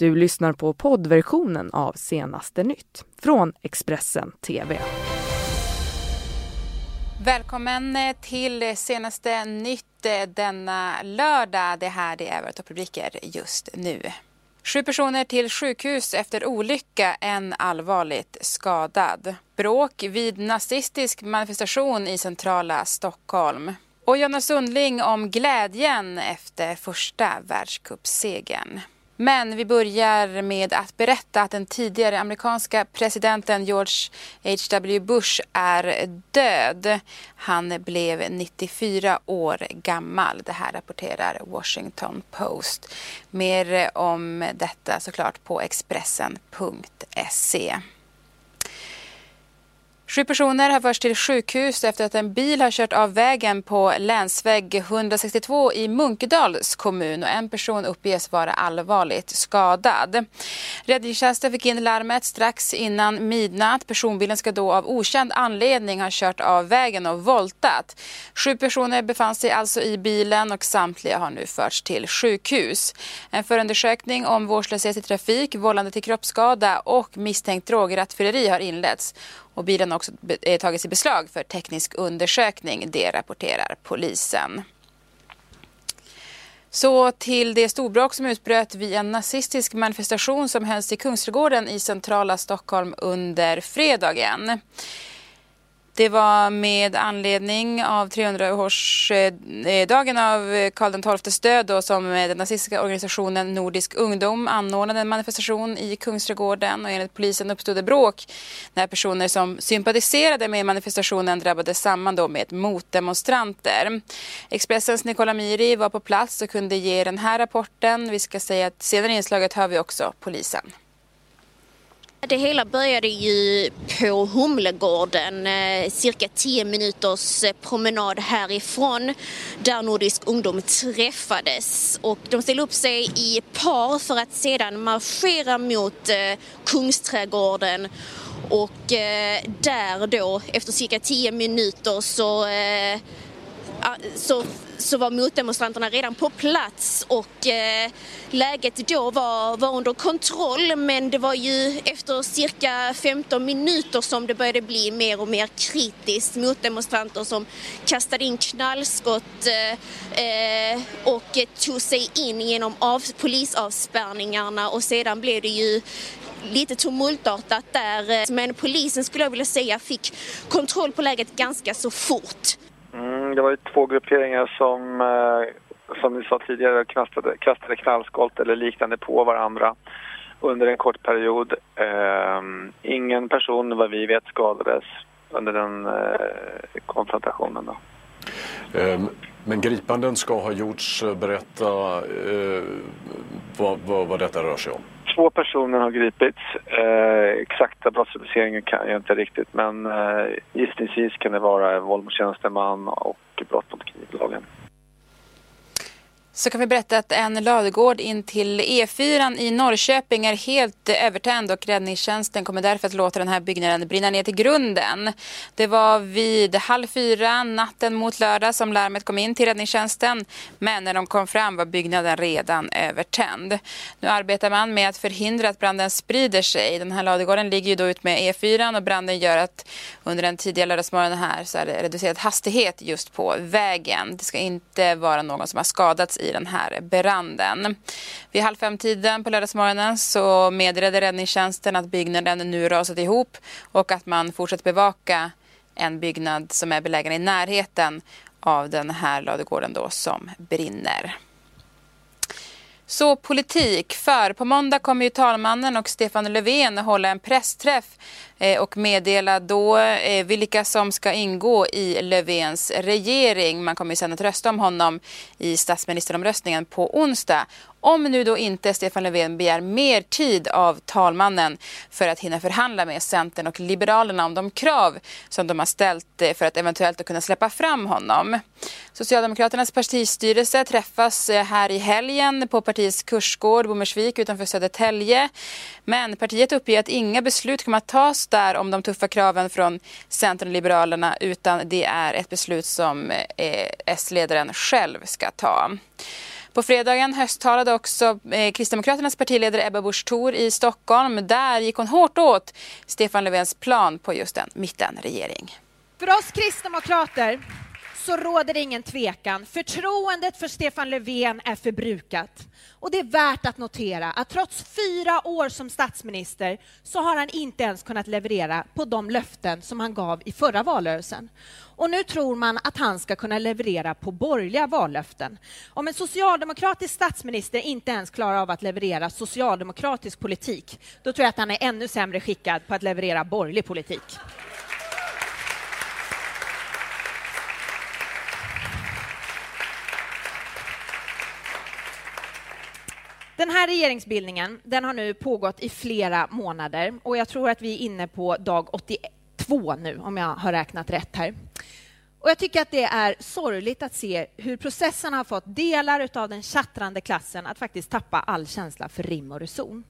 Du lyssnar på poddversionen av Senaste nytt från Expressen TV. Välkommen eh, till Senaste nytt eh, denna lördag. Det här det är våra topprubriker just nu. Sju personer till sjukhus efter olycka, en allvarligt skadad. Bråk vid nazistisk manifestation i centrala Stockholm. Och Jonna Sundling om glädjen efter första världscupsegern. Men vi börjar med att berätta att den tidigare amerikanska presidenten George H.W. Bush är död. Han blev 94 år gammal. Det här rapporterar Washington Post. Mer om detta såklart på Expressen.se. Sju personer har förts till sjukhus efter att en bil har kört av vägen på länsväg 162 i Munkedals kommun och en person uppges vara allvarligt skadad. Räddningstjänsten fick in larmet strax innan midnatt. Personbilen ska då av okänd anledning ha kört av vägen och voltat. Sju personer befann sig alltså i bilen och samtliga har nu förts till sjukhus. En förundersökning om vårdslöshet i trafik, vållande till kroppsskada och misstänkt drograttfylleri har inletts och bilen har också eh, tagits i beslag för teknisk undersökning. Det rapporterar polisen. Så till det storbråk som utbröt vid en nazistisk manifestation som hölls i Kungsträdgården i centrala Stockholm under fredagen. Det var med anledning av 300-årsdagen av Karl XIIs död då, som den nazistiska organisationen Nordisk ungdom anordnade en manifestation i Kungsträdgården och enligt polisen uppstod det bråk när personer som sympatiserade med manifestationen drabbades samman då med motdemonstranter. Expressens Nicola Miri var på plats och kunde ge den här rapporten. Vi ska säga att senare i inslaget hör vi också polisen. Det hela började ju på Humlegården, eh, cirka 10 minuters eh, promenad härifrån där Nordisk ungdom träffades. Och de ställde upp sig i par för att sedan marschera mot eh, Kungsträdgården och där då efter cirka 10 minuter så, så så var motdemonstranterna redan på plats och eh, läget då var, var under kontroll men det var ju efter cirka 15 minuter som det började bli mer och mer kritiskt. Motdemonstranter som kastade in knallskott eh, eh, och tog sig in genom av, polisavspärrningarna och sedan blev det ju lite tumultartat där men polisen skulle jag vilja säga fick kontroll på läget ganska så fort. Mm, det var ju två grupperingar som, eh, som ni sa tidigare, kastade, kastade knallskott eller liknande på varandra under en kort period. Eh, ingen person, vad vi vet, skadades under den eh, konfrontationen. Då. Ehm, men gripanden ska ha gjorts. Berätta eh, vad, vad, vad detta rör sig om. Två personer har gripits. Eh, exakta brottsrubriceringen kan jag inte riktigt men eh, gissningsvis kan det vara våld mot tjänsteman och brott mot knivlagen så kan vi berätta att en ladugård in till E4 i Norrköping är helt övertänd och räddningstjänsten kommer därför att låta den här byggnaden brinna ner till grunden. Det var vid halv fyra natten mot lördag som larmet kom in till räddningstjänsten men när de kom fram var byggnaden redan övertänd. Nu arbetar man med att förhindra att branden sprider sig. Den här ladugården ligger ju då ut med E4 och branden gör att under den tidiga lördagsmorgonen här så är det reducerad hastighet just på vägen. Det ska inte vara någon som har skadats i den här branden. Vid halv fem-tiden på lördagsmorgonen så meddelade räddningstjänsten att byggnaden nu rasat ihop och att man fortsätter bevaka en byggnad som är belägen i närheten av den här ladugården då som brinner. Så politik, för på måndag kommer ju talmannen och Stefan Löfven hålla en pressträff Eh, och meddela då eh, vilka som ska ingå i Löfvens regering. Man kommer sen att rösta om honom i statsministeromröstningen på onsdag. Om nu då inte Stefan Löfven begär mer tid av talmannen för att hinna förhandla med Centern och Liberalerna om de krav som de har ställt eh, för att eventuellt kunna släppa fram honom. Socialdemokraternas partistyrelse träffas här i helgen på partiets kursgård Bommersvik utanför Södertälje. Men partiet uppger att inga beslut kommer att tas röstar om de tuffa kraven från Centern och Liberalerna utan det är ett beslut som eh, S-ledaren själv ska ta. På fredagen hösttalade också eh, Kristdemokraternas partiledare Ebba Busch Thor i Stockholm. Där gick hon hårt åt Stefan Löfvens plan på just en mittenregering. För oss kristdemokrater så råder det ingen tvekan. Förtroendet för Stefan Löfven är förbrukat. Och det är värt att notera att trots fyra år som statsminister så har han inte ens kunnat leverera på de löften som han gav i förra valrörelsen. Och nu tror man att han ska kunna leverera på borgerliga vallöften. Om en socialdemokratisk statsminister inte ens klarar av att leverera socialdemokratisk politik, då tror jag att han är ännu sämre skickad på att leverera borgerlig politik. Den här regeringsbildningen den har nu pågått i flera månader och jag tror att vi är inne på dag 82 nu, om jag har räknat rätt här. Och jag tycker att det är sorgligt att se hur processen har fått delar av den chattrande klassen att faktiskt tappa all känsla för rim och reson.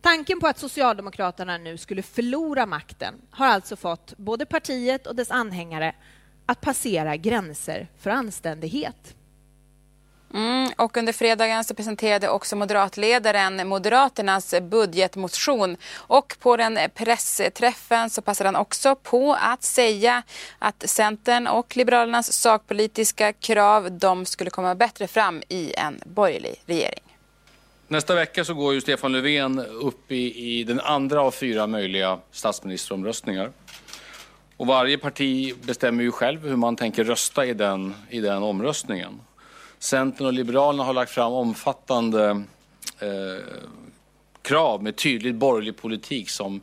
Tanken på att Socialdemokraterna nu skulle förlora makten har alltså fått både partiet och dess anhängare att passera gränser för anständighet. Mm, och under fredagen så presenterade också moderatledaren Moderaternas budgetmotion och på den pressträffen så passade han också på att säga att Centern och Liberalernas sakpolitiska krav de skulle komma bättre fram i en borgerlig regering. Nästa vecka så går ju Stefan Löfven upp i, i den andra av fyra möjliga statsministeromröstningar. Och varje parti bestämmer ju själv hur man tänker rösta i den, i den omröstningen. Centern och Liberalerna har lagt fram omfattande eh, krav med tydlig borgerlig politik som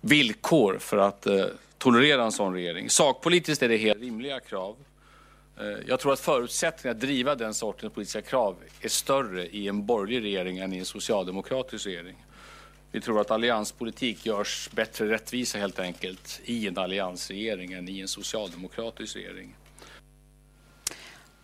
villkor för att eh, tolerera en sån regering. Sakpolitiskt är det helt rimliga krav. Eh, jag tror att förutsättningarna att driva den sortens politiska krav är större i en borgerlig regering än i en socialdemokratisk regering. Vi tror att allianspolitik görs bättre rättvisa helt enkelt i en alliansregering än i en socialdemokratisk regering.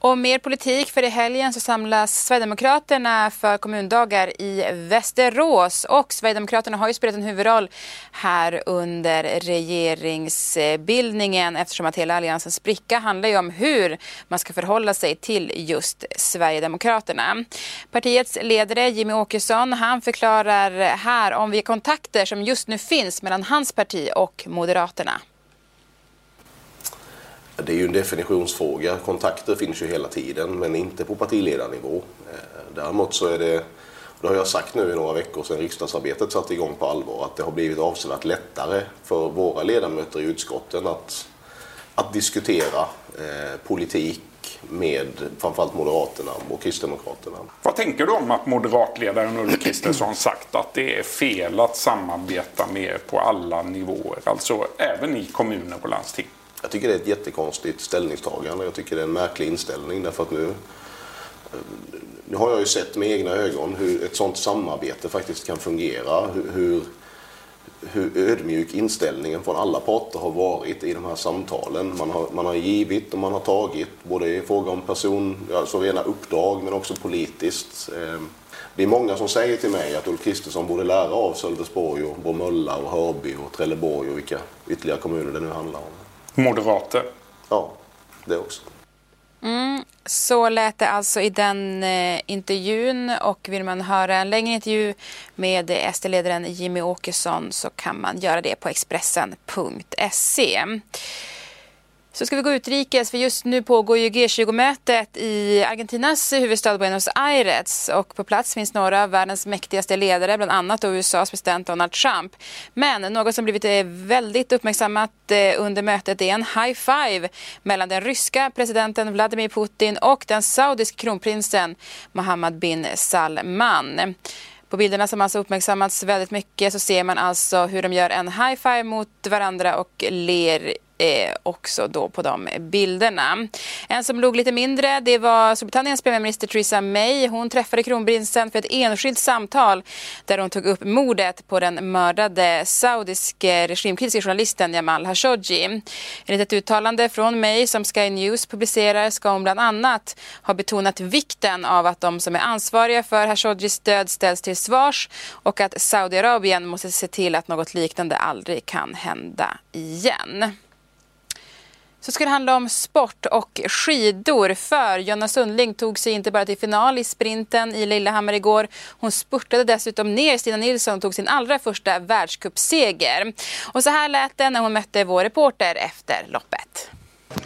Och mer politik, för i helgen så samlas Sverigedemokraterna för kommundagar i Västerås. Och Sverigedemokraterna har ju spelat en huvudroll här under regeringsbildningen eftersom att hela Alliansens spricka handlar ju om hur man ska förhålla sig till just Sverigedemokraterna. Partiets ledare Jimmy Åkesson han förklarar här om vilka kontakter som just nu finns mellan hans parti och Moderaterna. Det är ju en definitionsfråga. Kontakter finns ju hela tiden men inte på partiledarnivå. Eh, däremot så är det, det har jag sagt nu i några veckor sedan riksdagsarbetet satte igång på allvar, att det har blivit avsevärt lättare för våra ledamöter i utskotten att, att diskutera eh, politik med framförallt Moderaterna och Kristdemokraterna. Vad tänker du om att moderatledaren Ulf Kristersson sagt att det är fel att samarbeta med er på alla nivåer, alltså även i kommuner och landsting? Jag tycker det är ett jättekonstigt ställningstagande. Jag tycker det är en märklig inställning därför att nu, eh, nu har jag ju sett med egna ögon hur ett sådant samarbete faktiskt kan fungera. Hur, hur, hur ödmjuk inställningen från alla parter har varit i de här samtalen. Man har, man har givit och man har tagit, både i fråga om person, alltså rena uppdrag men också politiskt. Eh, det är många som säger till mig att Ulf Kristersson borde lära av Sölvesborg, och Bromölla, och Hörby och Trelleborg och vilka ytterligare kommuner det nu handlar om moderater. Ja, det också. Mm, så lät det alltså i den eh, intervjun och vill man höra en längre intervju med SD-ledaren Jimmy Åkesson så kan man göra det på Expressen.se. Så ska vi gå utrikes, för just nu pågår ju G20-mötet i Argentinas huvudstad Buenos Aires och på plats finns några av världens mäktigaste ledare, bland annat USAs president Donald Trump. Men något som blivit eh, väldigt uppmärksammat eh, under mötet är en high five mellan den ryska presidenten Vladimir Putin och den saudiske kronprinsen Mohammed bin Salman. På bilderna som alltså uppmärksammats väldigt mycket så ser man alltså hur de gör en high five mot varandra och ler eh, också då på de bilderna. En som log lite mindre det var Storbritanniens premiärminister Theresa May. Hon träffade kronprinsen för ett enskilt samtal där hon tog upp mordet på den mördade saudiske regimkritiska journalisten Jamal Khashoggi. Enligt ett uttalande från May som Sky News publicerar ska hon bland annat ha betonat vikten av att de som är ansvariga för Khashoggis död ställs till svars och att Saudiarabien måste se till att något liknande aldrig kan hända igen. Så ska det handla om sport och skidor. För Jonna Sundling tog sig inte bara till final i sprinten i Lillehammer igår. Hon spurtade dessutom ner Stina Nilsson och tog sin allra första världscupseger. Och så här lät det när hon mötte vår reporter efter loppet.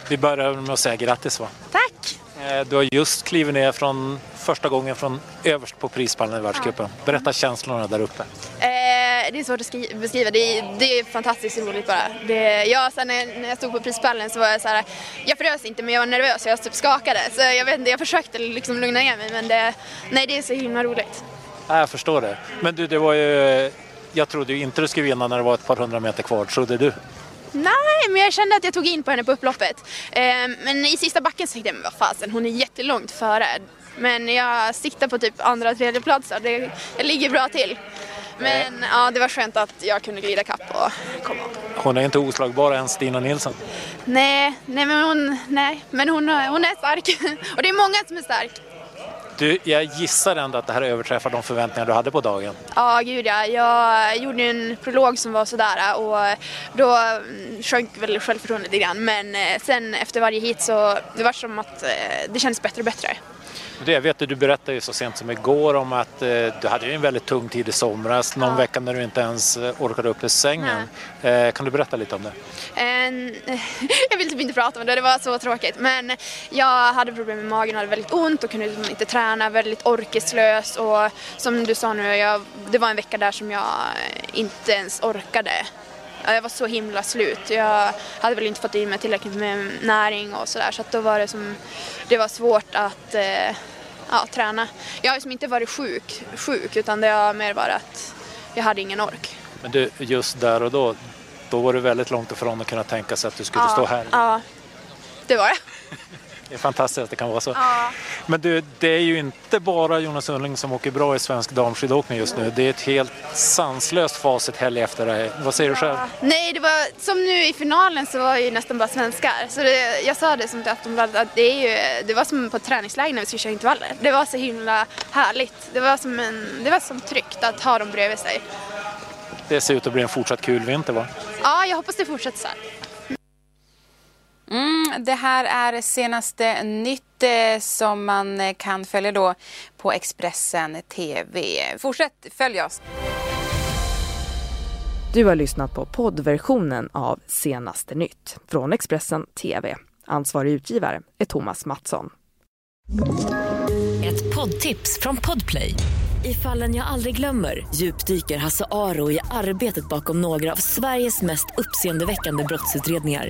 Vi börjar med att säga grattis. Va? Tack! Eh, du har just klivit ner från första gången från överst på prispallen i världscupen. Berätta känslorna där uppe. Eh, det är svårt att beskriva. Det är, det är fantastiskt roligt bara. Det, jag, sen när, jag stod på prispallen så var jag så här, jag frös inte men jag var nervös och jag typ skakade. Så jag vet inte, jag försökte liksom lugna ner mig men det, nej, det är så himla roligt. Ja, jag förstår det. Men du, det var ju, jag trodde ju inte du skulle vinna när det var ett par hundra meter kvar. Trodde du? Nej, men jag kände att jag tog in på henne på upploppet. Eh, men i sista backen så tänkte jag, men vad fasen, hon är jättelångt före. Men jag siktar på typ andra, tredje plats. Det, jag ligger bra till. Men ja, det var skönt att jag kunde glida kapp och komma Hon är inte oslagbar än, Stina Nilsson. Nej, nej men hon, nej, men hon, hon är stark. och det är många som är stark. Du, jag gissar ändå att det här överträffar de förväntningar du hade på dagen. Ja, gud ja. Jag gjorde en prolog som var sådär och då mm, sjönk väl självförtroendet lite grann. Men eh, sen efter varje hit så det var som att eh, det kändes bättre och bättre. Det jag vet du berättade ju så sent som igår om att eh, du hade ju en väldigt tung tid i somras, någon ja. vecka när du inte ens eh, orkade upp ur sängen. Eh, kan du berätta lite om det? En, jag vill typ inte prata om det, det var så tråkigt. Men jag hade problem med magen hade väldigt ont och kunde inte träna, väldigt orkeslös och som du sa nu, jag, det var en vecka där som jag inte ens orkade. Jag var så himla slut. Jag hade väl inte fått i mig tillräckligt med näring och sådär så att då var det som, det var svårt att eh, ja, träna. Jag har liksom inte varit sjuk, sjuk utan det har mer varit att jag hade ingen ork. Men du, just där och då, då var det väldigt långt ifrån att kunna tänka sig att du skulle ja, stå här. Ja, det var det. Det är fantastiskt att det kan vara så. Ja. Men du, det är ju inte bara Jonas Sundling som åker bra i svensk damskidåkning just nu. Det är ett helt sanslöst facit helg efter det. Vad säger du själv? Nej, det var som nu i finalen så var det ju nästan bara svenskar. Så det, jag sa det som till Aftonbladet att det, är ju, det var som på träningsläger när vi skulle köra intervaller. Det var så himla härligt. Det var som, en, det var som tryggt att ha dem bredvid sig. Det ser ut att bli en fortsatt kul vinter va? Ja, jag hoppas det fortsätter så här. Mm, det här är senaste nytt eh, som man eh, kan följa då på Expressen TV. Fortsätt följa oss. Du har lyssnat på poddversionen av Senaste nytt från Expressen TV. Ansvarig utgivare är Thomas Mattsson. Ett poddtips från Podplay. I fallen jag aldrig glömmer djupdyker Hasse Aro i arbetet bakom några av Sveriges mest uppseendeväckande brottsutredningar